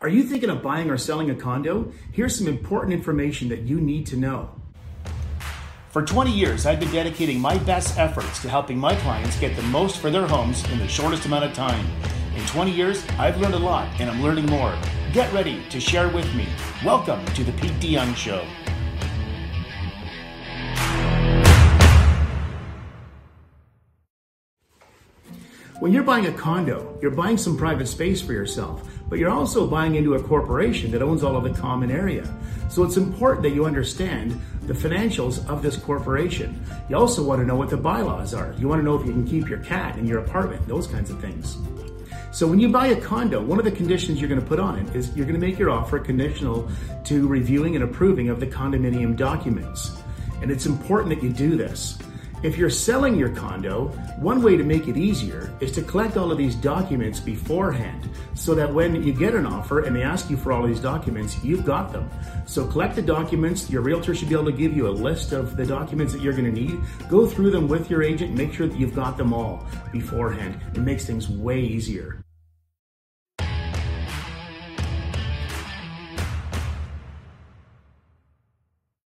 Are you thinking of buying or selling a condo? Here's some important information that you need to know. For 20 years, I've been dedicating my best efforts to helping my clients get the most for their homes in the shortest amount of time. In 20 years, I've learned a lot and I'm learning more. Get ready to share with me. Welcome to the Pete De Jong Show. When you're buying a condo, you're buying some private space for yourself, but you're also buying into a corporation that owns all of the common area. So it's important that you understand the financials of this corporation. You also want to know what the bylaws are. You want to know if you can keep your cat in your apartment, those kinds of things. So when you buy a condo, one of the conditions you're going to put on it is you're going to make your offer conditional to reviewing and approving of the condominium documents. And it's important that you do this. If you're selling your condo, one way to make it easier is to collect all of these documents beforehand so that when you get an offer and they ask you for all these documents, you've got them. So collect the documents. Your realtor should be able to give you a list of the documents that you're going to need. Go through them with your agent, make sure that you've got them all beforehand. It makes things way easier.